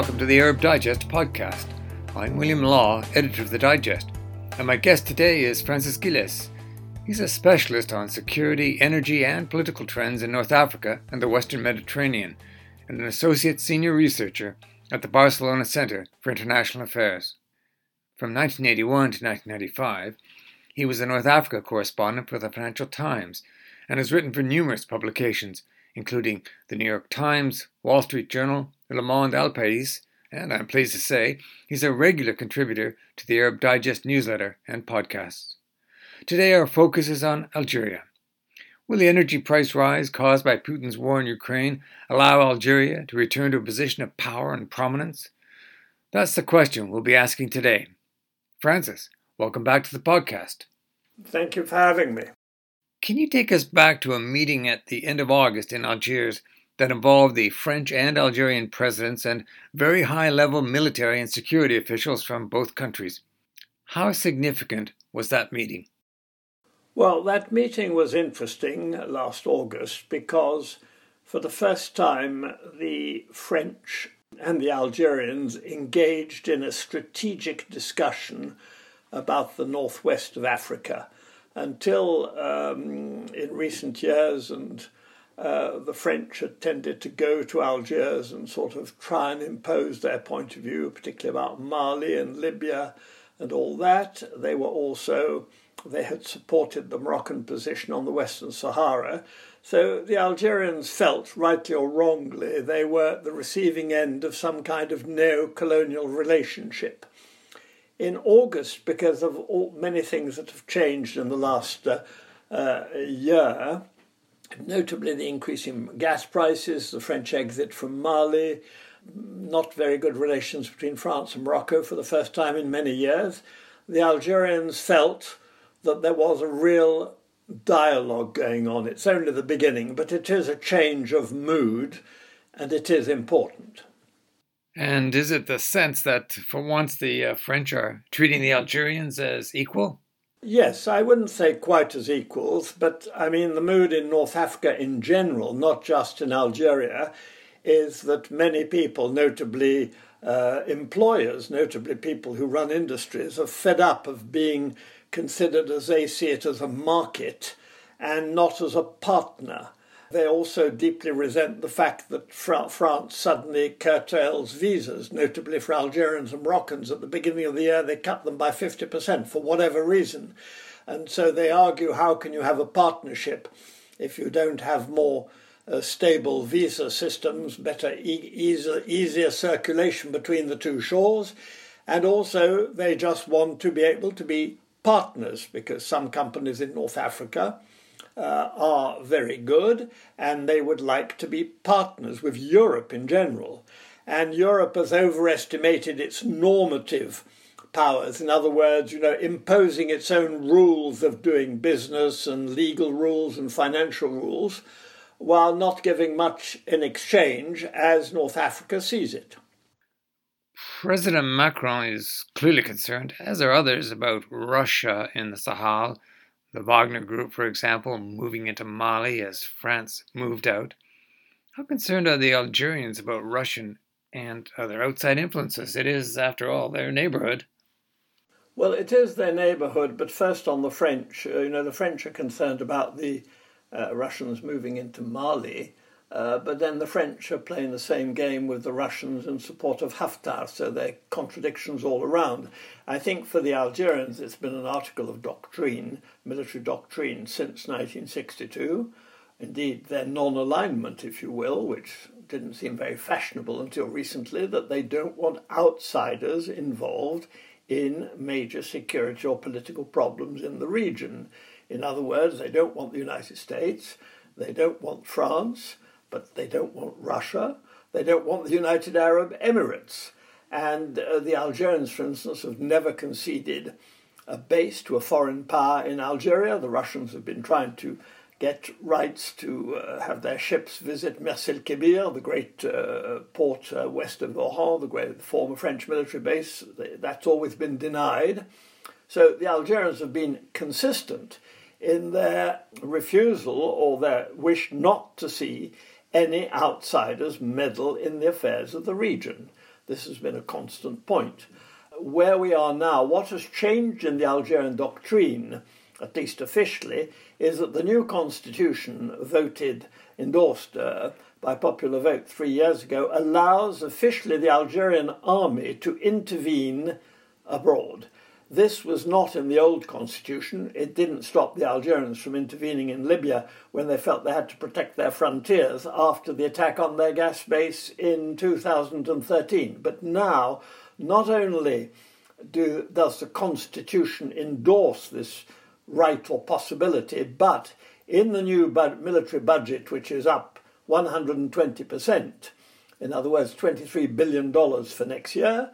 Welcome to the Arab Digest podcast. I'm William Law, editor of the Digest, and my guest today is Francis Ghilès. He's a specialist on security, energy, and political trends in North Africa and the Western Mediterranean, and an associate senior researcher at the Barcelona Center for International Affairs. From 1981 to 1995, he was a North Africa correspondent for the Financial Times and has written for numerous publications, including the New York Times, Wall Street Journal, Le Monde Pais, and I'm pleased to say he's a regular contributor to the Arab Digest newsletter and podcasts. Today our focus is on Algeria. Will the energy price rise caused by Putin's war in Ukraine allow Algeria to return to a position of power and prominence? That's the question we'll be asking today. Francis, welcome back to the podcast. Thank you for having me. Can you take us back to a meeting at the end of August in Algiers that involved the French and Algerian presidents and very high level military and security officials from both countries. How significant was that meeting? Well, that meeting was interesting last August because for the first time the French and the Algerians engaged in a strategic discussion about the northwest of Africa. Until um, in recent years, and uh, the French had tended to go to Algiers and sort of try and impose their point of view, particularly about Mali and Libya and all that. They were also, they had supported the Moroccan position on the Western Sahara. So the Algerians felt, rightly or wrongly, they were at the receiving end of some kind of neo colonial relationship. In August, because of all, many things that have changed in the last uh, uh, year, notably the increase in gas prices, the French exit from Mali, not very good relations between France and Morocco for the first time in many years, the Algerians felt that there was a real dialogue going on. It's only the beginning, but it is a change of mood and it is important. And is it the sense that for once the uh, French are treating the Algerians as equal? Yes, I wouldn't say quite as equals, but I mean, the mood in North Africa in general, not just in Algeria, is that many people, notably uh, employers, notably people who run industries, are fed up of being considered as they see it as a market and not as a partner. They also deeply resent the fact that France suddenly curtails visas, notably for Algerians and Moroccans. At the beginning of the year, they cut them by 50% for whatever reason. And so they argue how can you have a partnership if you don't have more uh, stable visa systems, better, e- easier, easier circulation between the two shores? And also, they just want to be able to be partners because some companies in North Africa uh, are very good and they would like to be partners with Europe in general. And Europe has overestimated its normative powers. In other words, you know, imposing its own rules of doing business and legal rules and financial rules, while not giving much in exchange as North Africa sees it. President Macron is clearly concerned, as are others, about Russia in the Sahel the Wagner Group, for example, moving into Mali as France moved out. How concerned are the Algerians about Russian and other outside influences? It is, after all, their neighborhood. Well, it is their neighborhood, but first on the French. Uh, you know, the French are concerned about the uh, Russians moving into Mali. Uh, but then the French are playing the same game with the Russians in support of Haftar, so there are contradictions all around. I think for the Algerians, it's been an article of doctrine, military doctrine, since 1962. Indeed, their non alignment, if you will, which didn't seem very fashionable until recently, that they don't want outsiders involved in major security or political problems in the region. In other words, they don't want the United States, they don't want France but they don't want Russia. They don't want the United Arab Emirates. And uh, the Algerians, for instance, have never conceded a base to a foreign power in Algeria. The Russians have been trying to get rights to uh, have their ships visit Mers el Kebir, the great uh, port uh, west of Oran, the great former French military base. That's always been denied. So the Algerians have been consistent in their refusal or their wish not to see any outsiders meddle in the affairs of the region. This has been a constant point. Where we are now, what has changed in the Algerian doctrine, at least officially, is that the new constitution voted, endorsed uh, by popular vote three years ago, allows officially the Algerian army to intervene abroad. This was not in the old constitution. It didn't stop the Algerians from intervening in Libya when they felt they had to protect their frontiers after the attack on their gas base in 2013. But now, not only do, does the constitution endorse this right or possibility, but in the new military budget, which is up 120%, in other words, $23 billion for next year,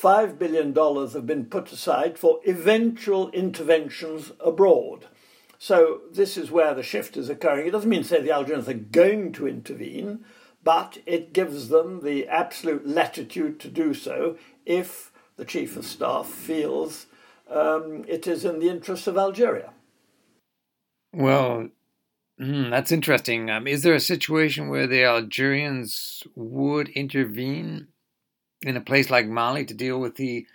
$5 billion have been put aside for eventual interventions abroad. So this is where the shift is occurring. It doesn't mean say the Algerians are going to intervene, but it gives them the absolute latitude to do so if the Chief of Staff feels um, it is in the interests of Algeria. Well, mm, that's interesting. Um, is there a situation where the Algerians would intervene in a place like Mali to deal with the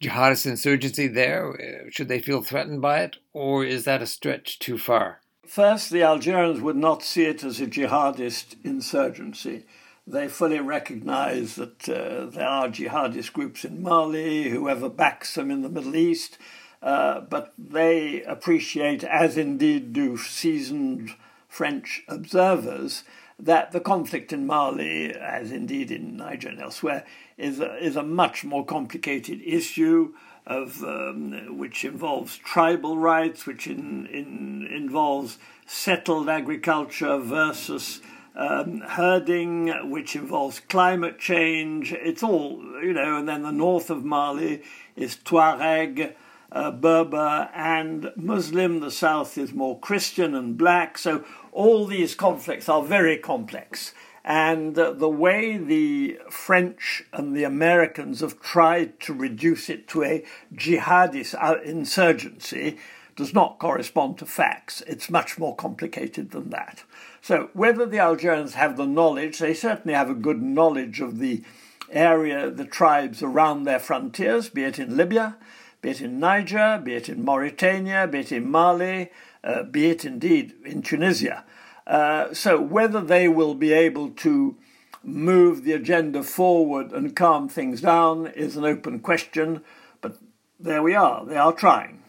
jihadist insurgency there? Uh, should they feel threatened by it, or is that a stretch too far? First, the Algerians would not see it as a jihadist insurgency. They fully recognize that uh, there are jihadist groups in Mali, whoever backs them in the Middle East, uh, but they appreciate, as indeed do seasoned French observers, that the conflict in Mali, as indeed in Niger and elsewhere, is a, is a much more complicated issue of um, which involves tribal rights, which in, in, involves settled agriculture versus um, herding, which involves climate change. It's all, you know, and then the north of Mali is Tuareg, uh, Berber, and Muslim. The south is more Christian and black. So all these conflicts are very complex. And the way the French and the Americans have tried to reduce it to a jihadist uh, insurgency does not correspond to facts. It's much more complicated than that. So, whether the Algerians have the knowledge, they certainly have a good knowledge of the area, the tribes around their frontiers, be it in Libya, be it in Niger, be it in Mauritania, be it in Mali, uh, be it indeed in Tunisia. Uh, so whether they will be able to move the agenda forward and calm things down is an open question, but there we are. They are trying.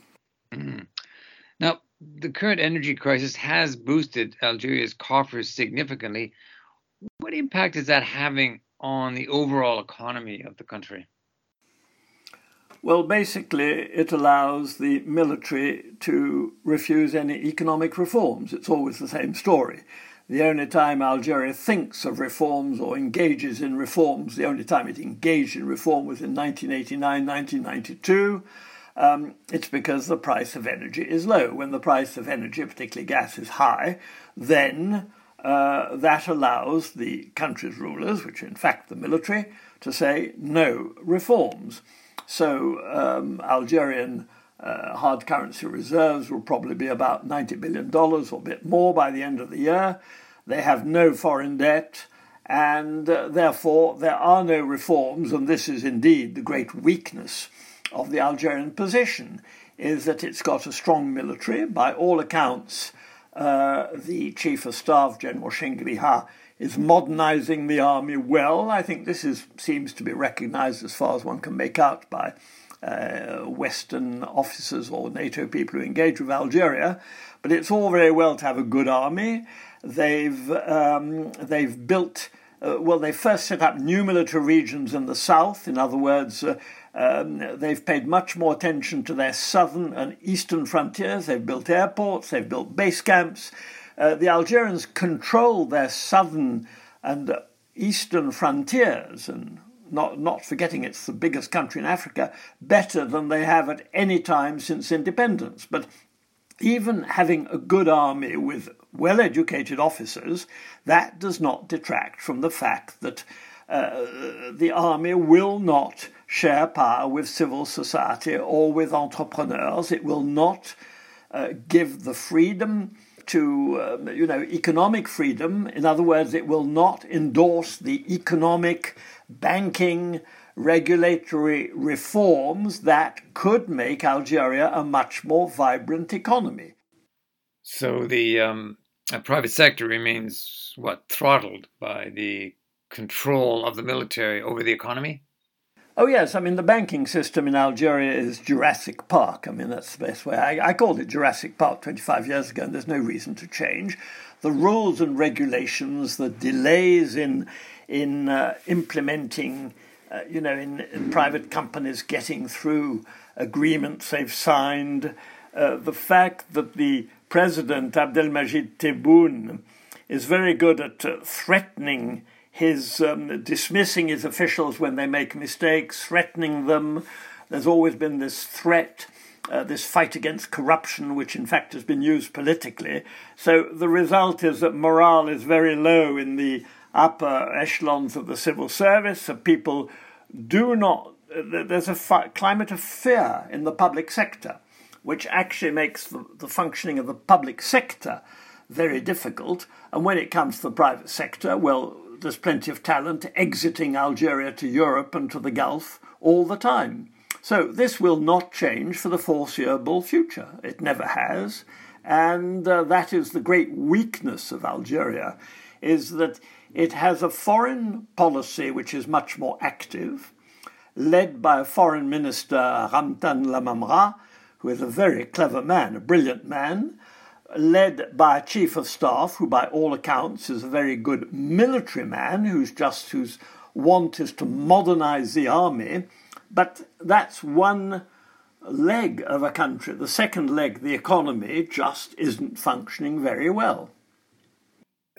Mm-hmm. Now, the current energy crisis has boosted Algeria's coffers significantly. What impact is that having on the overall economy of the country? Well, basically, it allows the military to refuse any economic reforms. It's always the same story. The only time Algeria thinks of reforms or engages in reforms, the only time it engaged in reform was in 1989 1992. Um, it's because the price of energy is low. When the price of energy, particularly gas, is high, then uh, that allows the country's rulers, which in fact the military, to say no reforms. So um, Algerian uh, hard currency reserves will probably be about $90 billion or a bit more by the end of the year. They have no foreign debt, and uh, therefore there are no reforms, and this is indeed the great weakness of the Algerian position, is that it's got a strong military. By all accounts, uh, the Chief of Staff, General Chengriha, is modernizing the army well. I think this is, seems to be recognized as far as one can make out by uh, Western officers or NATO people who engage with Algeria. But it's all very well to have a good army. They've um, they've built. Uh, well, they first set up new military regions in the south. In other words, uh, um, they've paid much more attention to their southern and eastern frontiers. They've built airports, they've built base camps, uh, the Algerians control their southern and eastern frontiers, and not, not forgetting it's the biggest country in Africa, better than they have at any time since independence. But even having a good army with well educated officers, that does not detract from the fact that uh, the army will not share power with civil society or with entrepreneurs. It will not uh, give the freedom to um, you know economic freedom. In other words, it will not endorse the economic, banking, regulatory reforms that could make Algeria a much more vibrant economy. So the um, private sector remains what throttled by the control of the military over the economy. Oh, yes. I mean, the banking system in Algeria is Jurassic Park. I mean, that's the best way. I, I called it Jurassic Park 25 years ago, and there's no reason to change. The rules and regulations, the delays in, in uh, implementing, uh, you know, in, in, private companies getting through agreements they've signed, uh, the fact that the president, Abdelmajid Tebboune, is very good at uh, threatening his um, dismissing his officials when they make mistakes, threatening them. There's always been this threat, uh, this fight against corruption, which in fact has been used politically. So the result is that morale is very low in the upper echelons of the civil service. So people do not. Uh, there's a fi- climate of fear in the public sector, which actually makes the, the functioning of the public sector very difficult. And when it comes to the private sector, well, there's plenty of talent exiting Algeria to Europe and to the Gulf all the time. So this will not change for the foreseeable future. It never has. And uh, that is the great weakness of Algeria, is that it has a foreign policy which is much more active, led by a foreign minister, Ramtane Lamamra, who is a very clever man, a brilliant man, led by a chief of staff who, by all accounts, is a very good military man who's just whose want is to modernize the army. But that's one leg of a country. The second leg, the economy, just isn't functioning very well.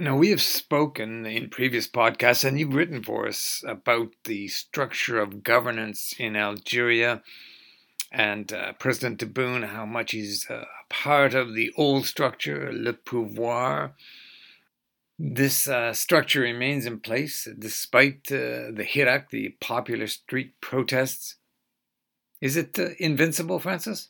Now, we have spoken in previous podcasts, and you've written for us about the structure of governance in Algeria and uh, President Tebboune, how much he's uh, part of the old structure, le pouvoir. This uh, structure remains in place despite uh, the Hirak, the popular street protests. Is it uh, invincible, Francis?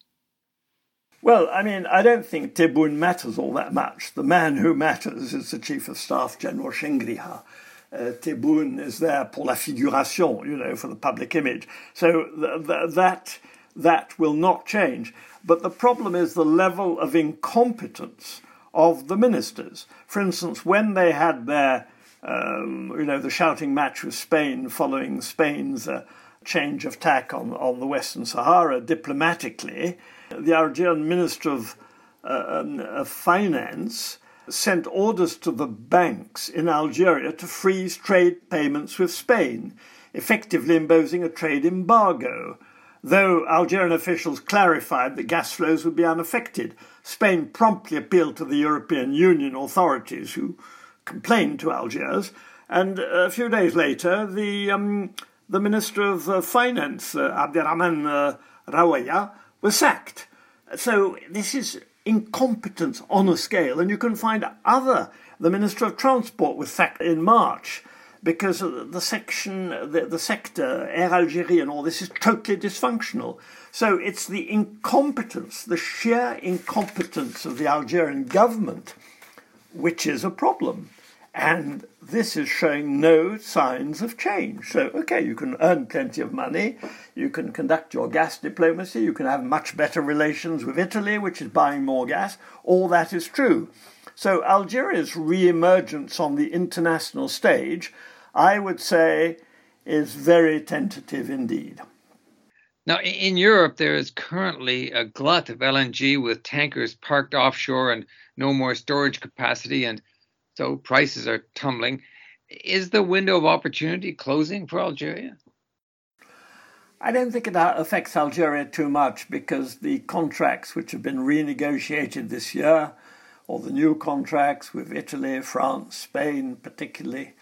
Well, I mean, I don't think Tebboune matters all that much. The man who matters is the Chief of Staff, General Chengriha. Uh, is there pour la figuration, you know, for the public image. So th- th- that that will not change. But the problem is the level of incompetence of the ministers. For instance, when they had their, um, you know, the shouting match with Spain following Spain's uh, change of tack on, on the Western Sahara diplomatically, the Algerian Minister of, uh, um, of Finance sent orders to the banks in Algeria to freeze trade payments with Spain, effectively imposing a trade embargo. Though Algerian officials clarified that gas flows would be unaffected, Spain promptly appealed to the European Union authorities, who complained to Algiers. And a few days later, the um, the Minister of uh, Finance, uh, Abderrahmane uh, Raouya, was sacked. So this is incompetence on a scale, and you can find other. The Minister of Transport was sacked in March because the section, the, the sector, Air Algérie and all this is totally dysfunctional. So it's the incompetence, the sheer incompetence of the Algerian government, which is a problem. And this is showing no signs of change. So, okay, you can earn plenty of money, you can conduct your gas diplomacy, you can have much better relations with Italy, which is buying more gas. All that is true. So, Algeria's re emergence on the international stage I would say is very tentative indeed. Now, in Europe, there is currently a glut of LNG with tankers parked offshore and no more storage capacity, and so prices are tumbling. Is the window of opportunity closing for Algeria? I don't think it uh, affects Algeria too much because the contracts which have been renegotiated this year, or the new contracts with Italy, France, Spain particularly,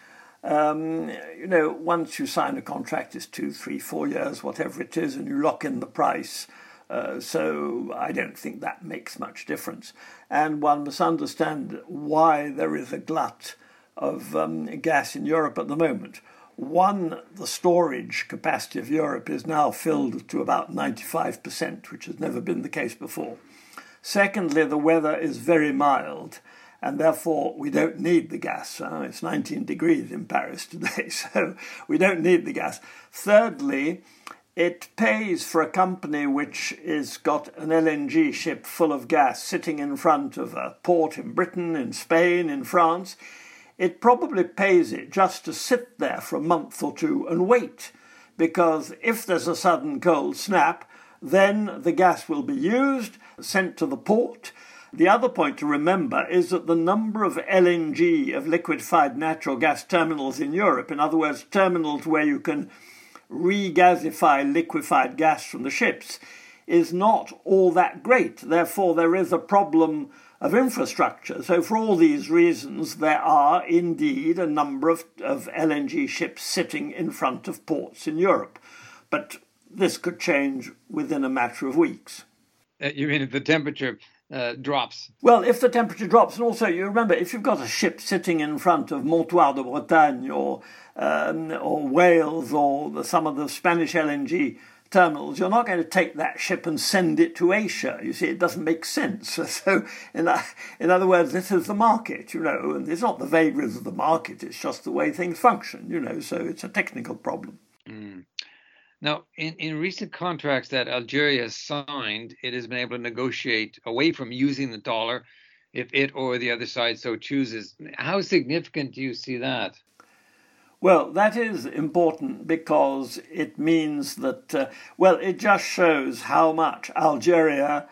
um, you know, once you sign a contract, it's two, three, four years, whatever it is, and you lock in the price. Uh, so I don't think that makes much difference. And one must understand why there is a glut of um, gas in Europe at the moment. One, the storage capacity of Europe is now filled to about 95%, which has never been the case before. Secondly, the weather is very mild, and therefore we don't need the gas. Uh, it's 19 degrees in Paris today, so we don't need the gas. Thirdly, it pays for a company which has got an LNG ship full of gas sitting in front of a port in Britain, in Spain, in France. It probably pays it just to sit there for a month or two and wait, because if there's a sudden cold snap, then the gas will be used, sent to the port. The other point to remember is that the number of LNG, of liquefied natural gas terminals in Europe, in other words, terminals where you can regasify liquefied gas from the ships, is not all that great. Therefore, there is a problem of infrastructure. So, for all these reasons, there are indeed a number of, of LNG ships sitting in front of ports in Europe. But this could change within a matter of weeks. Uh, you mean the temperature uh, drops? Well, if the temperature drops, and also you remember if you've got a ship sitting in front of Montoir de Bretagne or um, or Wales or the, some of the Spanish LNG terminals, you're not going to take that ship and send it to Asia. You see, it doesn't make sense. So, in, in other words, this is the market, you know, and it's not the vagaries of the market, it's just the way things function, you know, so it's a technical problem. Now, in, in recent contracts that Algeria has signed, it has been able to negotiate away from using the dollar if it or the other side so chooses. How significant do you see that? Well, that is important because it means that, uh, well, it just shows how much Algeria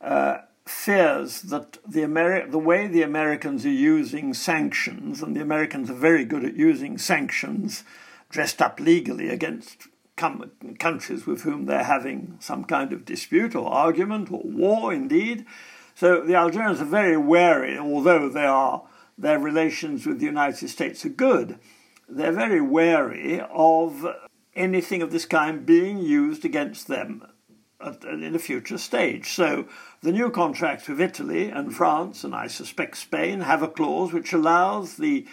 uh, fears that the, Ameri- the way the Americans are using sanctions, and the Americans are very good at using sanctions dressed up legally against com- countries with whom they're having some kind of dispute or argument or war, indeed. So the Algerians are very wary, although they are, their relations with the United States are good, they're very wary of anything of this kind being used against them at, in a future stage. So the new contracts with Italy and France, and I suspect Spain, have a clause which allows the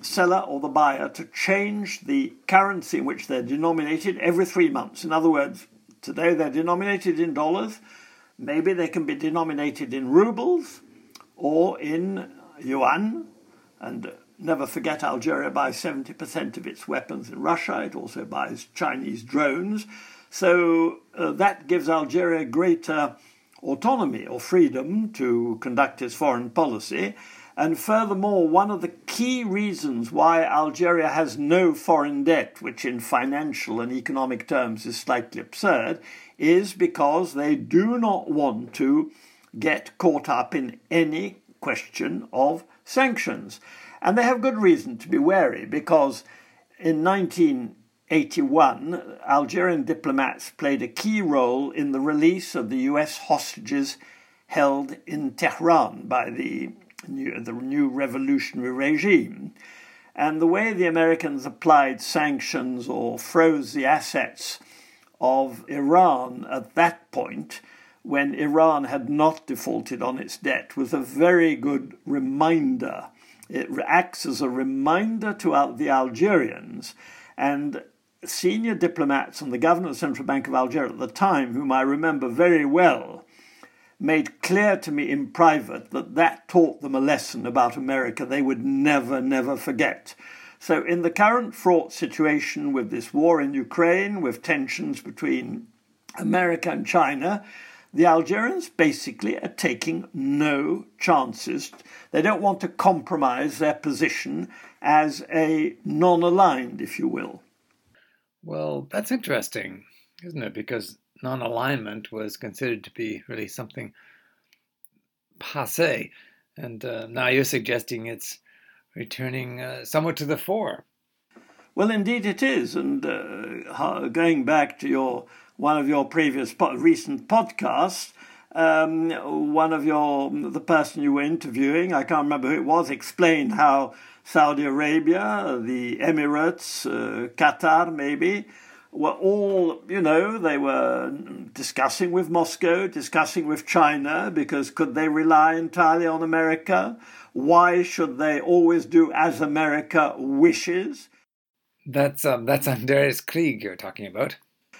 seller or the buyer to change the currency in which they're denominated every three months. In other words, today they're denominated in dollars, maybe they can be denominated in rubles or in yuan. And never forget, Algeria buys 70% of its weapons in Russia, it also buys Chinese drones. So uh, that gives Algeria greater autonomy or freedom to conduct its foreign policy. And furthermore, one of the key reasons why Algeria has no foreign debt, which in financial and economic terms is slightly absurd, is because they do not want to get caught up in any question of sanctions. And they have good reason to be wary because in 1981, Algerian diplomats played a key role in the release of the US hostages held in Tehran by the new, the new revolutionary regime. And the way the Americans applied sanctions or froze the assets of Iran at that point, when Iran had not defaulted on its debt, was a very good reminder. It acts as a reminder to the Algerians and senior diplomats and the governor of the Central Bank of Algeria at the time, whom I remember very well, made clear to me in private that that taught them a lesson about America they would never, never forget. So, in the current fraught situation with this war in Ukraine, with tensions between America and China, the Algerians basically are taking no chances. They don't want to compromise their position as a non aligned, if you will. Well, that's interesting, isn't it? Because non alignment was considered to be really something passe. And uh, now you're suggesting it's returning uh, somewhat to the fore. Well, indeed it is. And uh, going back to your one of your previous po- recent podcasts, um, one of your the person you were interviewing, I can't remember who it was, explained how Saudi Arabia, the Emirates, uh, Qatar, maybe were all, you know, they were discussing with Moscow, discussing with China, because could they rely entirely on America? Why should they always do as America wishes? That's um, that's Andreas Krieg you're talking about.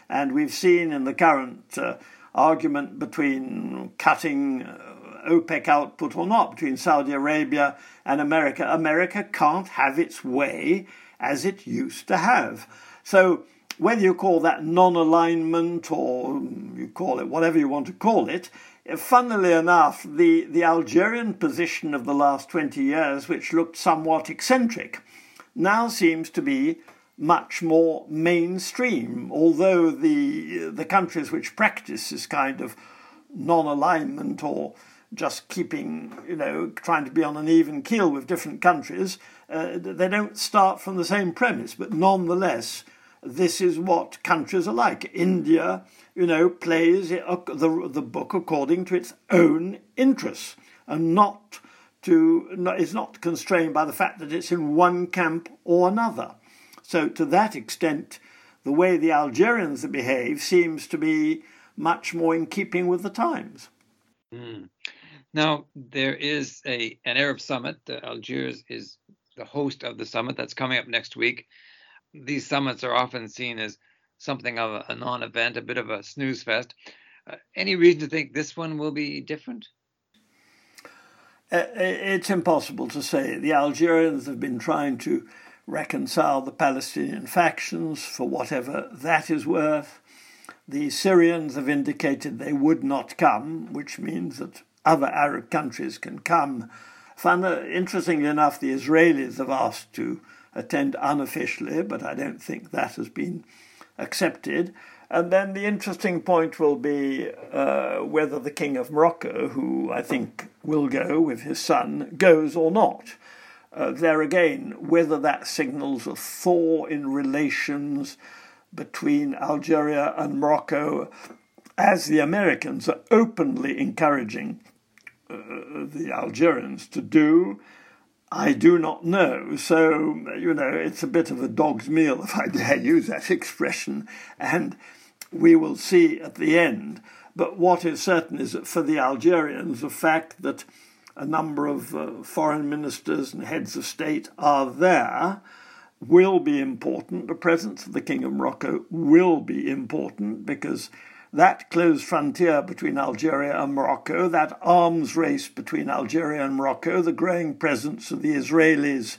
And we've seen in the current uh, argument between cutting uh, OPEC output or not, between Saudi Arabia and America. America can't have its way as it used to have. So, whether you call that non alignment or you call it whatever you want to call it, funnily enough, the, the Algerian position of the last 20 years, which looked somewhat eccentric, now seems to be much more mainstream, although the, the countries which practice this kind of non alignment or just keeping, you know, trying to be on an even keel with different countries, uh, they don't start from the same premise, but nonetheless, this is what countries are like. India, you know, plays the, the book according to its own interests and not to is not constrained by the fact that it's in one camp or another. So to that extent, the way the Algerians behave seems to be much more in keeping with the times. Mm. Now there is a an Arab summit. Uh, Algiers is the host of the summit that's coming up next week. These summits are often seen as something of a, a non-event, a bit of a snooze fest. Uh, any reason to think this one will be different? It's impossible to say. The Algerians have been trying to reconcile the Palestinian factions for whatever that is worth. The Syrians have indicated they would not come, which means that other Arab countries can come. interestingly enough, the Israelis have asked to attend unofficially, but I don't think that has been accepted. And then the interesting point will be uh, whether the King of Morocco, who I think will go with his son, goes or not. Uh, there again, whether that signals a thaw in relations between Algeria and Morocco, as the Americans are openly encouraging uh, the Algerians to do, I do not know. So, you know, it's a bit of a dog's meal, if I dare use that expression, and we will see at the end. But what is certain is that for the Algerians, the fact that a number of uh, foreign ministers and heads of state are there will be important. The presence of the King of Morocco will be important because that closed frontier between Algeria and Morocco, that arms race between Algeria and Morocco, the growing presence of the Israelis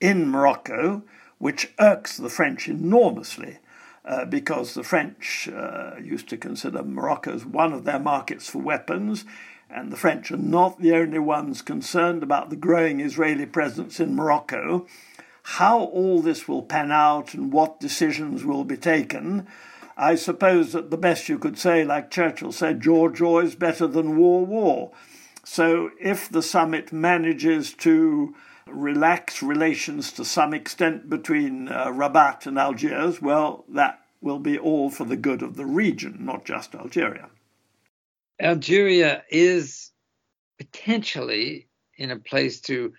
in Morocco, which irks the French enormously. Uh, because the French uh, used to consider Morocco as one of their markets for weapons, and the French are not the only ones concerned about the growing Israeli presence in Morocco. How all this will pan out and what decisions will be taken I suppose that the best you could say, like Churchill said, George is better than war war. So if the summit manages to relax relations to some extent between uh, Rabat and Algiers, well, that will be all for the good of the region, not just Algeria. Algeria is potentially in a place to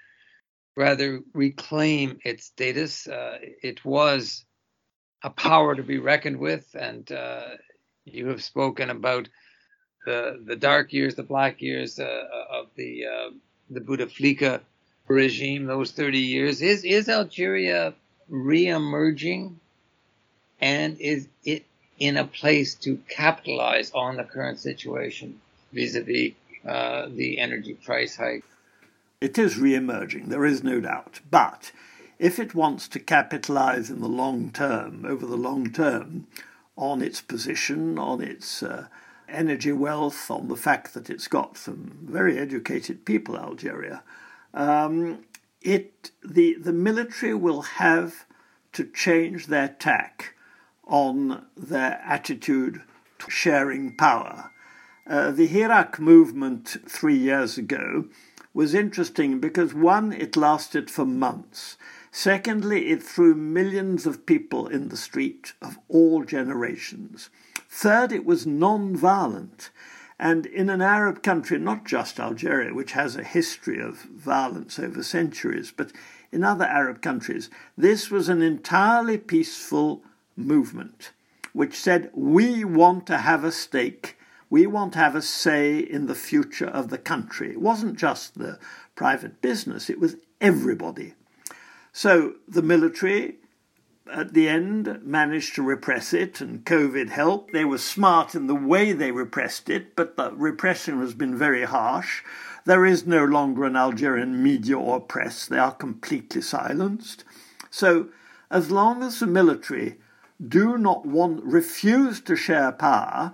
rather reclaim its status. Uh, it was a power to be reckoned with. And uh, you have spoken about the the dark years, the black years uh, of the uh, the Bouteflika regime. Those 30 years is is Algeria re-emerging, and is it in a place to capitalize on the current situation vis-a-vis uh, the energy price hike? It is re-emerging. There is no doubt, but if it wants to capitalize in the long term, over the long term, on its position, on its uh, energy wealth, on the fact that it's got some very educated people, Algeria, um, it the the military will have to change their tack on their attitude to sharing power. Uh, the Hirak movement three years ago was interesting because one, it lasted for months. Secondly, it threw millions of people in the street of all generations. Third, it was non violent. And in an Arab country, not just Algeria, which has a history of violence over centuries, but in other Arab countries, this was an entirely peaceful movement which said, We want to have a stake, we want to have a say in the future of the country. It wasn't just the private business, it was everybody. So the military at the end managed to repress it, and COVID helped. They were smart in the way they repressed it, but the repression has been very harsh. There is no longer an Algerian media or press, they are completely silenced. So, as long as the military do not want, refuse to share power,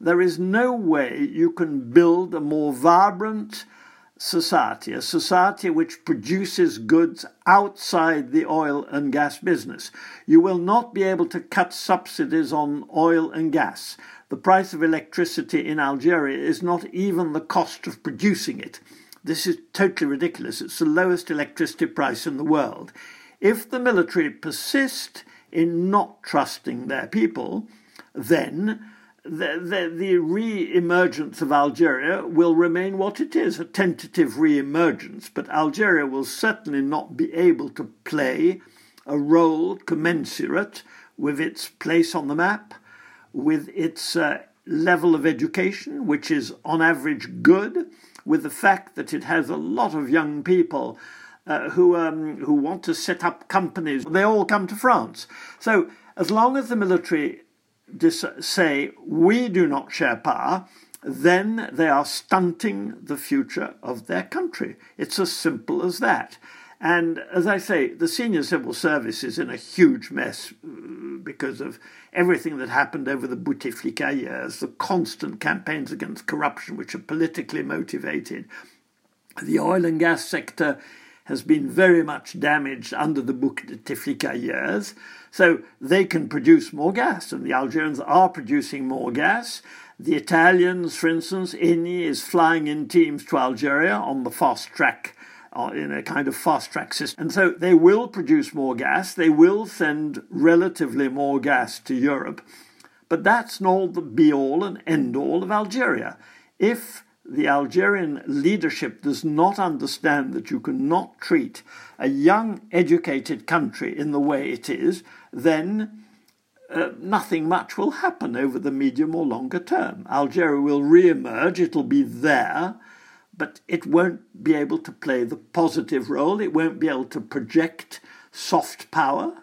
there is no way you can build a more vibrant society, a society which produces goods outside the oil and gas business. You will not be able to cut subsidies on oil and gas. The price of electricity in Algeria is not even the cost of producing it. This is totally ridiculous. It's the lowest electricity price in the world. If the military persist in not trusting their people, then the, the, the re emergence of Algeria will remain what it is a tentative re emergence, but Algeria will certainly not be able to play a role commensurate with its place on the map, with its uh, level of education, which is on average good, with the fact that it has a lot of young people. Uh, who um, who want to set up companies? They all come to France. So as long as the military say we do not share power, then they are stunting the future of their country. It's as simple as that. And as I say, the senior civil service is in a huge mess uh, because of everything that happened over the Bouteflika years, the constant campaigns against corruption, which are politically motivated. The oil and gas sector has been very much damaged under the Bouteflika years. So they can produce more gas, and the Algerians are producing more gas. The Italians, for instance, Eni is flying in teams to Algeria on the fast track, uh, in a kind of fast track system. And so they will produce more gas, they will send relatively more gas to Europe. But that's not the be all and end all of Algeria. If the Algerian leadership does not understand that you cannot treat a young, educated country in the way it is, then uh, nothing much will happen over the medium or longer term. Algeria will re emerge, it'll be there, but it won't be able to play the positive role, it won't be able to project soft power,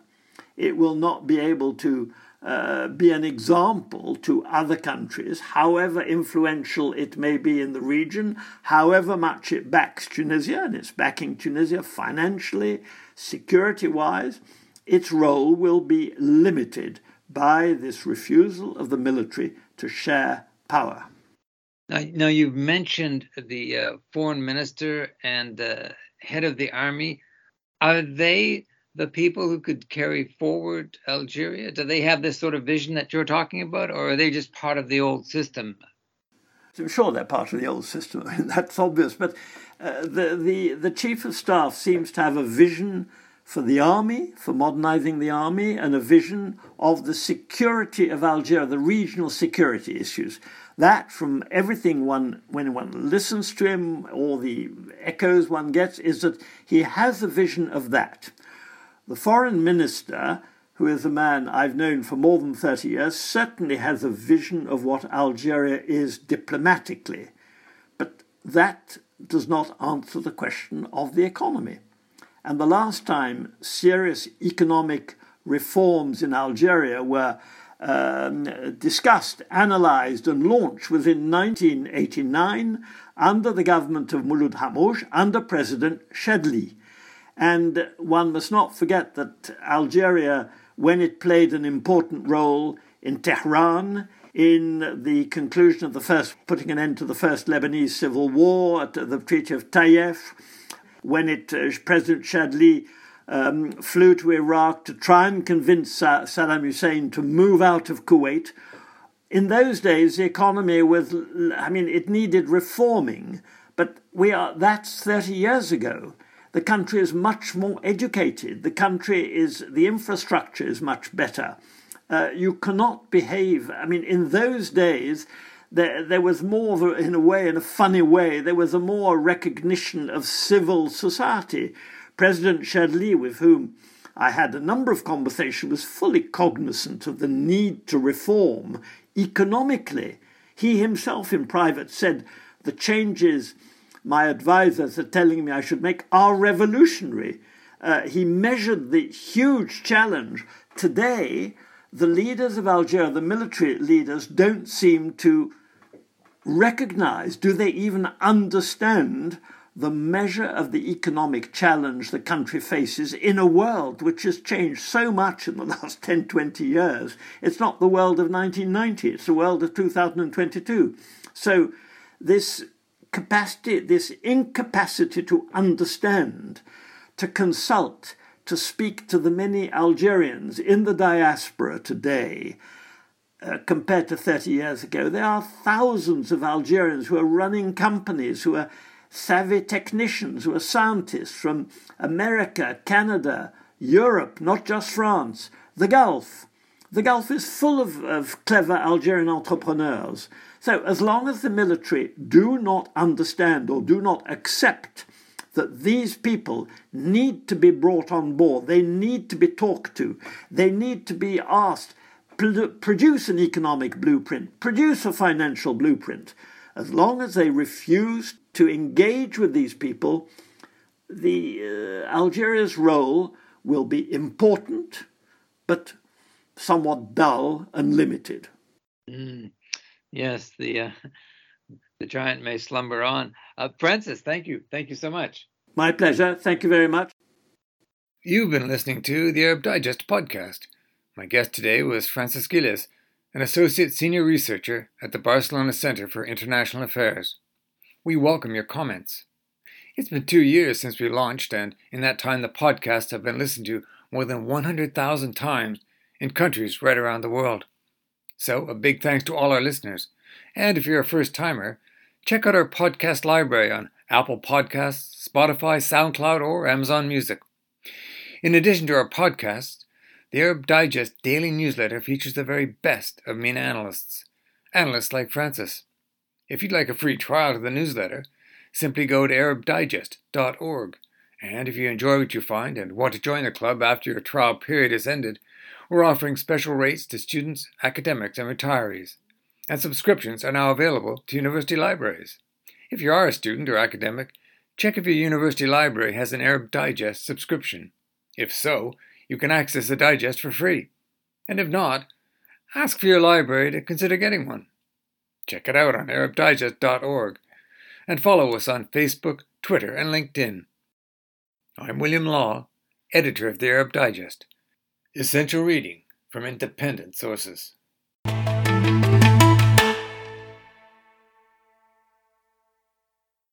it will not be able to uh, be an example to other countries, however influential it may be in the region, however much it backs Tunisia, and it's backing Tunisia financially, security wise, its role will be limited by this refusal of the military to share power. Now, now you've mentioned the uh, foreign minister and the head of the army. Are they the people who could carry forward Algeria? Do they have this sort of vision that you're talking about, or are they just part of the old system? I'm sure they're part of the old system. That's obvious. But uh, the, the, the chief of staff seems to have a vision for the army, for modernizing the army, and a vision of the security of Algeria, the regional security issues. That, from everything one, when one listens to him, all the echoes one gets, is that he has a vision of that. The foreign minister, who is a man I've known for more than 30 years, certainly has a vision of what Algeria is diplomatically, but that does not answer the question of the economy. And the last time serious economic reforms in Algeria were um, discussed, analysed, and launched was in 1989 under the government of Mouloud Hamrouche under President Chadli. And one must not forget that Algeria, when it played an important role in Tehran, in the conclusion of the first, putting an end to the first Lebanese civil war at the Treaty of Taif, when it, uh, President Chadli um, flew to Iraq to try and convince uh, Saddam Hussein to move out of Kuwait. In those days, the economy was, I mean, it needed reforming, but we are, that's 30 years ago. The country is much more educated. The country is, the infrastructure is much better. Uh, you cannot behave. I mean, in those days, there, there was more, in a way, in a funny way, there was a more recognition of civil society. President Chadli, with whom I had a number of conversations, was fully cognizant of the need to reform economically. He himself, in private, said the changes my advisors are telling me I should make are revolutionary. uh, he measured the huge challenge. Today, the leaders of Algeria, the military leaders, don't seem to recognize, do they even understand the measure of the economic challenge the country faces in a world which has changed so much in the last 10, 20 years. It's not the world of 1990, it's the world of 2022. So, this capacity, this incapacity to understand, to consult, to speak to the many Algerians in the diaspora today, uh, compared to 30 years ago, there are thousands of Algerians who are running companies, who are savvy technicians who are scientists from America, Canada, Europe, not just France, the Gulf. The Gulf is full of, of clever Algerian entrepreneurs. So, as long as the military do not understand or do not accept that these people need to be brought on board, they need to be talked to, they need to be asked, produce an economic blueprint, produce a financial blueprint. As long as they refuse to engage with these people, the uh, Algeria's role will be important, but somewhat dull and limited. Mm. Yes, the uh, the giant may slumber on. Uh, Francis, thank you, thank you so much. My pleasure. Thank you very much. You've been listening to the Arab Digest podcast. My guest today was Francis Ghilès, an associate senior researcher at the Barcelona Center for International Affairs. We welcome your comments. It's been two years since we launched, and in that time, the podcasts have been listened to more than 100,000 times in countries right around the world. So, a big thanks to all our listeners. And if you're a first timer, check out our podcast library on Apple Podcasts, Spotify, SoundCloud, or Amazon Music. In addition to our podcasts, the Arab Digest daily newsletter features the very best of MENA analysts, analysts like Francis. If you'd like a free trial to the newsletter, simply go to arabdigest.org. And if you enjoy what you find and want to join the club after your trial period is ended, we're offering special rates to students, academics, and retirees. And subscriptions are now available to university libraries. If you are a student or academic, check if your university library has an Arab Digest subscription. If so, you can access the digest for free. And if not, ask for your library to consider getting one. Check it out on ArabDigest.org and follow us on Facebook, Twitter, and LinkedIn. I'm William Law, editor of the Arab Digest. Essential reading from independent sources.